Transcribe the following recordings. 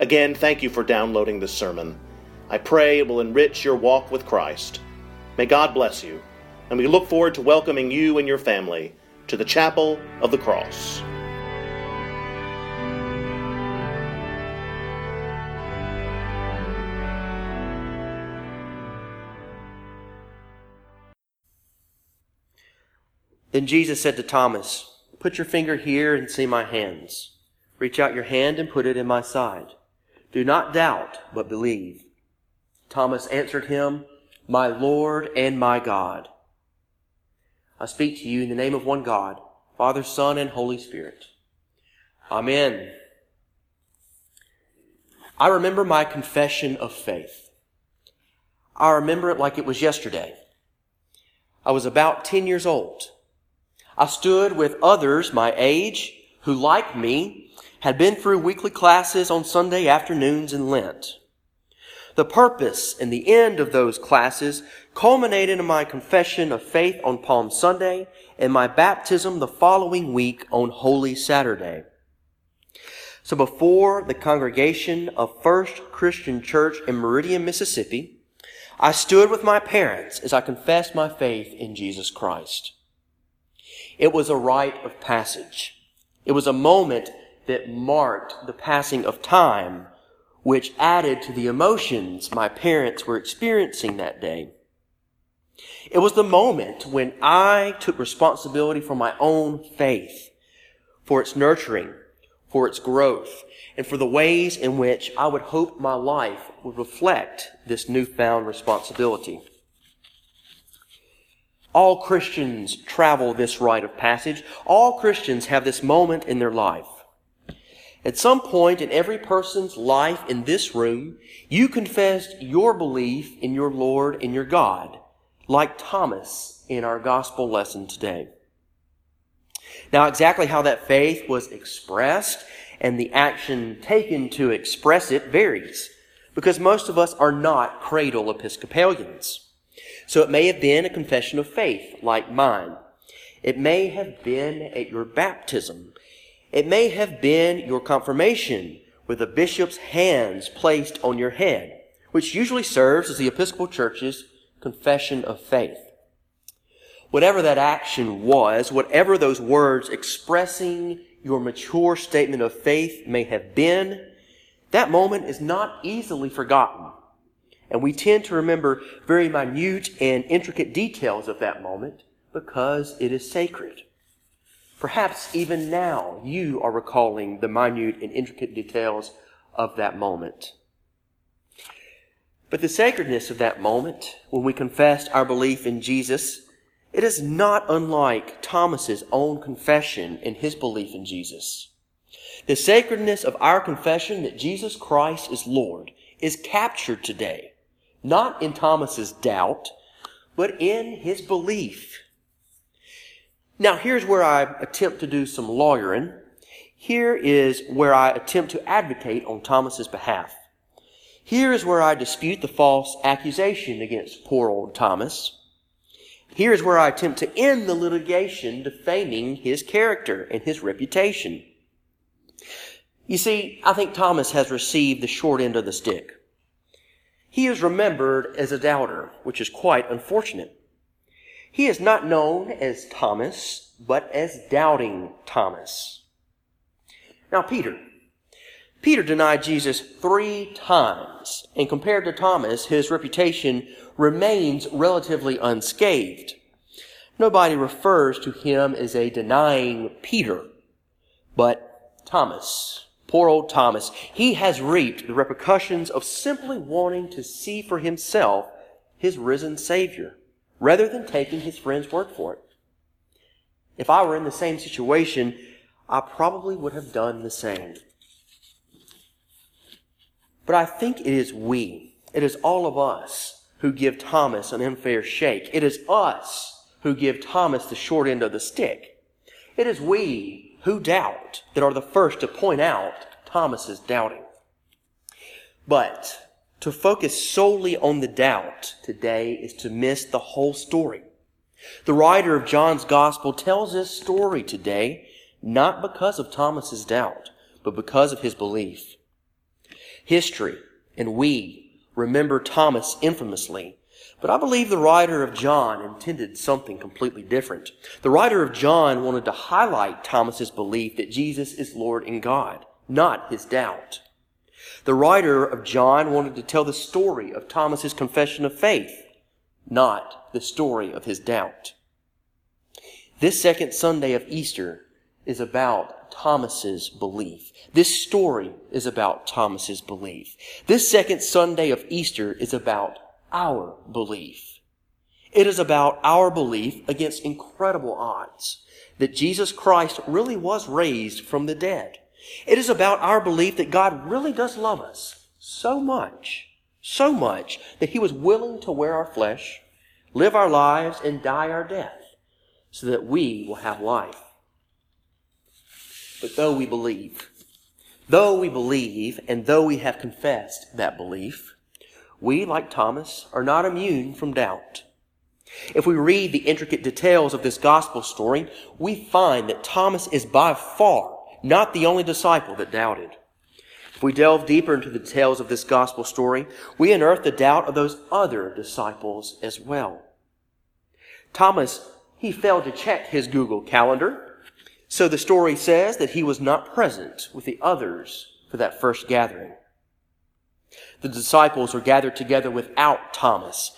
Again, thank you for downloading this sermon. I pray it will enrich your walk with Christ. May God bless you, and we look forward to welcoming you and your family to the Chapel of the Cross. Then Jesus said to Thomas, Put your finger here and see my hands. Reach out your hand and put it in my side. Do not doubt, but believe. Thomas answered him, My Lord and my God. I speak to you in the name of one God, Father, Son, and Holy Spirit. Amen. I remember my confession of faith. I remember it like it was yesterday. I was about 10 years old. I stood with others my age who, like me, had been through weekly classes on Sunday afternoons in Lent. The purpose and the end of those classes culminated in my confession of faith on Palm Sunday and my baptism the following week on Holy Saturday. So before the congregation of First Christian Church in Meridian, Mississippi, I stood with my parents as I confessed my faith in Jesus Christ. It was a rite of passage. It was a moment that marked the passing of time, which added to the emotions my parents were experiencing that day. It was the moment when I took responsibility for my own faith, for its nurturing, for its growth, and for the ways in which I would hope my life would reflect this newfound responsibility. All Christians travel this rite of passage. All Christians have this moment in their life. At some point in every person's life in this room, you confessed your belief in your Lord and your God, like Thomas in our gospel lesson today. Now, exactly how that faith was expressed and the action taken to express it varies, because most of us are not cradle Episcopalians. So it may have been a confession of faith like mine. It may have been at your baptism. It may have been your confirmation with the bishop's hands placed on your head, which usually serves as the Episcopal Church's confession of faith. Whatever that action was, whatever those words expressing your mature statement of faith may have been, that moment is not easily forgotten. And we tend to remember very minute and intricate details of that moment because it is sacred. Perhaps even now you are recalling the minute and intricate details of that moment. But the sacredness of that moment, when we confessed our belief in Jesus, it is not unlike Thomas's own confession and his belief in Jesus. The sacredness of our confession that Jesus Christ is Lord is captured today not in Thomas's doubt, but in his belief. Now, here's where I attempt to do some lawyering. Here is where I attempt to advocate on Thomas's behalf. Here is where I dispute the false accusation against poor old Thomas. Here is where I attempt to end the litigation defaming his character and his reputation. You see, I think Thomas has received the short end of the stick. He is remembered as a doubter, which is quite unfortunate. He is not known as Thomas, but as doubting Thomas. Now, Peter. Peter denied Jesus three times, and compared to Thomas, his reputation remains relatively unscathed. Nobody refers to him as a denying Peter, but Thomas. Poor old Thomas. He has reaped the repercussions of simply wanting to see for himself his risen Savior, rather than taking his friend's word for it. If I were in the same situation, I probably would have done the same. But I think it is we, it is all of us who give Thomas an unfair shake. It is us who give Thomas the short end of the stick. It is we who doubt that are the first to point out Thomas's doubting. But to focus solely on the doubt today is to miss the whole story. The writer of John's gospel tells this story today not because of Thomas's doubt, but because of his belief. History and we remember Thomas infamously, but I believe the writer of John intended something completely different. The writer of John wanted to highlight Thomas's belief that Jesus is Lord and God, not his doubt. The writer of John wanted to tell the story of Thomas's confession of faith, not the story of his doubt. This second Sunday of Easter is about Thomas's belief. This story is about Thomas's belief. This second Sunday of Easter is about our belief. It is about our belief against incredible odds that Jesus Christ really was raised from the dead. It is about our belief that God really does love us so much, so much that he was willing to wear our flesh, live our lives, and die our death so that we will have life. But though we believe, though we believe, and though we have confessed that belief, we, like Thomas, are not immune from doubt. If we read the intricate details of this gospel story, we find that Thomas is by far not the only disciple that doubted. If we delve deeper into the details of this gospel story, we unearth the doubt of those other disciples as well. Thomas, he failed to check his Google calendar, so the story says that he was not present with the others for that first gathering. The disciples were gathered together without Thomas,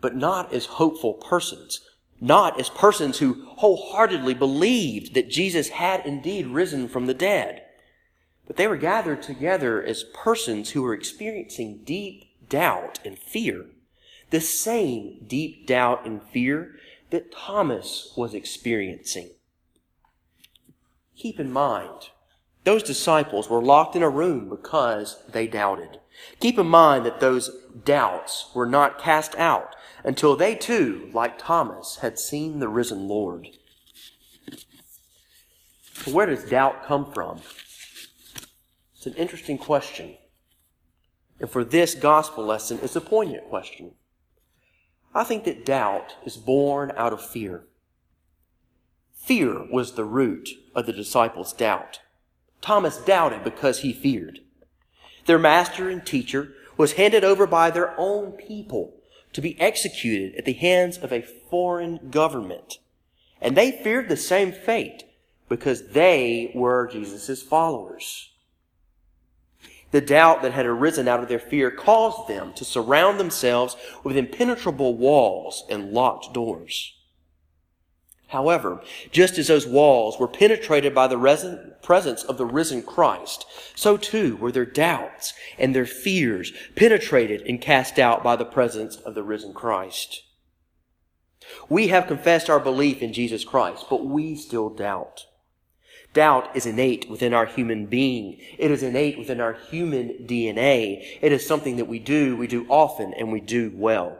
but not as hopeful persons not as persons who wholeheartedly believed that Jesus had indeed risen from the dead, but they were gathered together as persons who were experiencing deep doubt and fear. The same deep doubt and fear that Thomas was experiencing. Keep in mind, those disciples were locked in a room because they doubted. Keep in mind that those doubts were not cast out until they too, like Thomas, had seen the risen Lord. where does doubt come from? It's an interesting question. And for this gospel lesson, it's a poignant question. I think that doubt is born out of fear. Fear was the root of the disciples' doubt. Thomas doubted because he feared. Their master and teacher was handed over by their own people to be executed at the hands of a foreign government. And they feared the same fate because they were Jesus' followers. The doubt that had arisen out of their fear caused them to surround themselves with impenetrable walls and locked doors. However, just as those walls were penetrated by the presence of the risen Christ, so too were their doubts and their fears penetrated and cast out by the presence of the risen Christ. We have confessed our belief in Jesus Christ, but we still doubt. Doubt is innate within our human being. It is innate within our human DNA. It is something that we do, we do often, and we do well.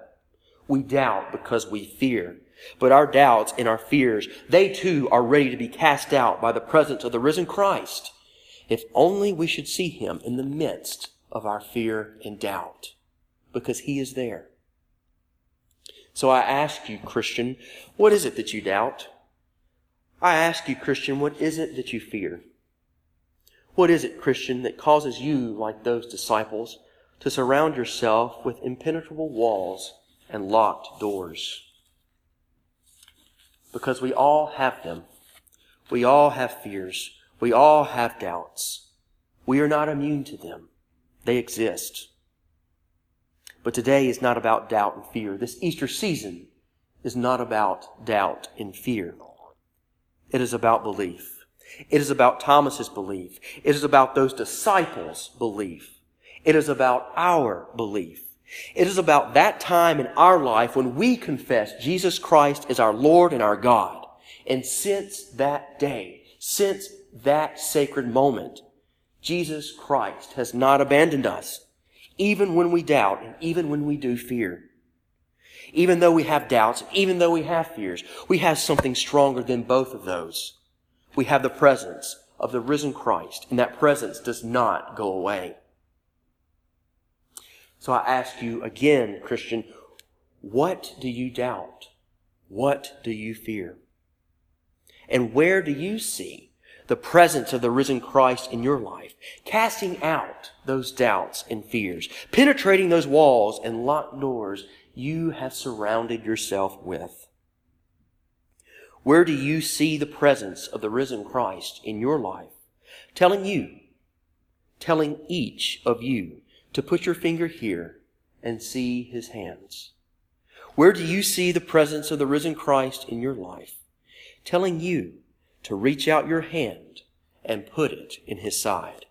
We doubt because we fear. But our doubts and our fears, they too are ready to be cast out by the presence of the risen Christ. If only we should see him in the midst of our fear and doubt, because he is there. So I ask you, Christian, what is it that you doubt? I ask you, Christian, what is it that you fear? What is it, Christian, that causes you, like those disciples, to surround yourself with impenetrable walls and locked doors? Because we all have them. We all have fears. We all have doubts. We are not immune to them. They exist. But today is not about doubt and fear. This Easter season is not about doubt and fear. It is about belief. It is about Thomas's belief. It is about those disciples' belief. It is about our belief. It is about that time in our life when we confess Jesus Christ as our Lord and our God. And since that day, since that sacred moment, Jesus Christ has not abandoned us. even when we doubt and even when we do fear. Even though we have doubts, even though we have fears, we have something stronger than both of those. We have the presence of the risen Christ, and that presence does not go away. So I ask you again, Christian, what do you doubt? What do you fear? And where do you see the presence of the risen Christ in your life, casting out those doubts and fears, penetrating those walls and locked doors you have surrounded yourself with? Where do you see the presence of the risen Christ in your life, telling you, telling each of you to put your finger here and see his hands? Where do you see the presence of the risen Christ in your life, telling you to reach out your hand and put it in his side?